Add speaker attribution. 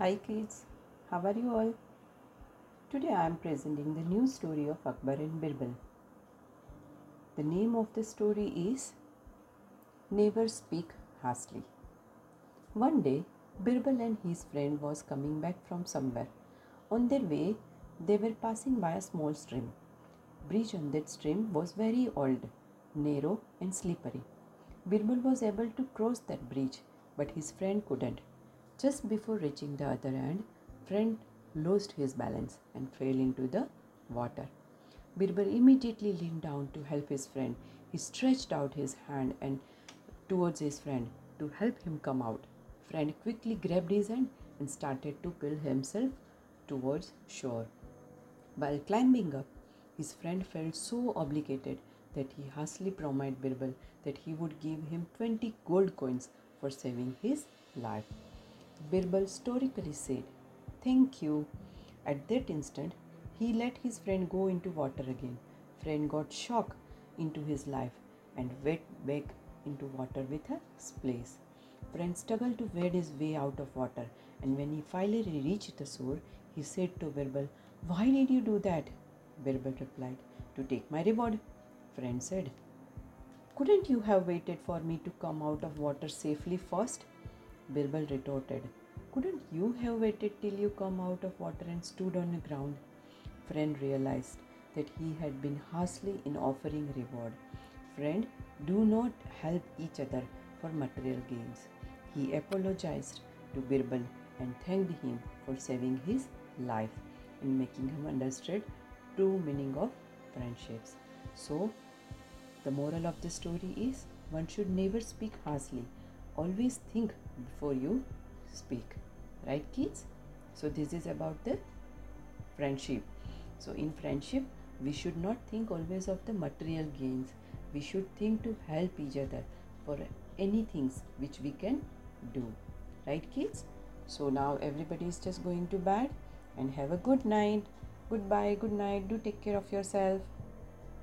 Speaker 1: Hi kids, how are you all? Today I am presenting the new story of Akbar and Birbal. The name of the story is Never Speak Harshly. One day, Birbal and his friend was coming back from somewhere. On their way, they were passing by a small stream. Bridge on that stream was very old, narrow and slippery. Birbal was able to cross that bridge, but his friend couldn't. Just before reaching the other end, friend lost his balance and fell into the water. Birbal immediately leaned down to help his friend. He stretched out his hand and towards his friend to help him come out. Friend quickly grabbed his hand and started to pull himself towards shore. While climbing up, his friend felt so obligated that he hastily promised Birbal that he would give him 20 gold coins for saving his life. Birbal stoically said, Thank you. At that instant, he let his friend go into water again. Friend got shocked into his life and went back into water with a splash. Friend struggled to wade his way out of water, and when he finally reached the shore, he said to Birbal, Why did you do that? Birbal replied, To take my reward. Friend said, Couldn't you have waited for me to come out of water safely first? Birbal retorted, Couldn't you have waited till you come out of water and stood on the ground? Friend realized that he had been harshly in offering reward. Friend, do not help each other for material gains. He apologized to Birbal and thanked him for saving his life and making him understand true meaning of friendships. So, the moral of the story is one should never speak harshly. Always think before you speak. Right, kids? So, this is about the friendship. So, in friendship, we should not think always of the material gains. We should think to help each other for any things which we can do. Right, kids? So, now everybody is just going to bed and have a good night. Goodbye, good night. Do take care of yourself.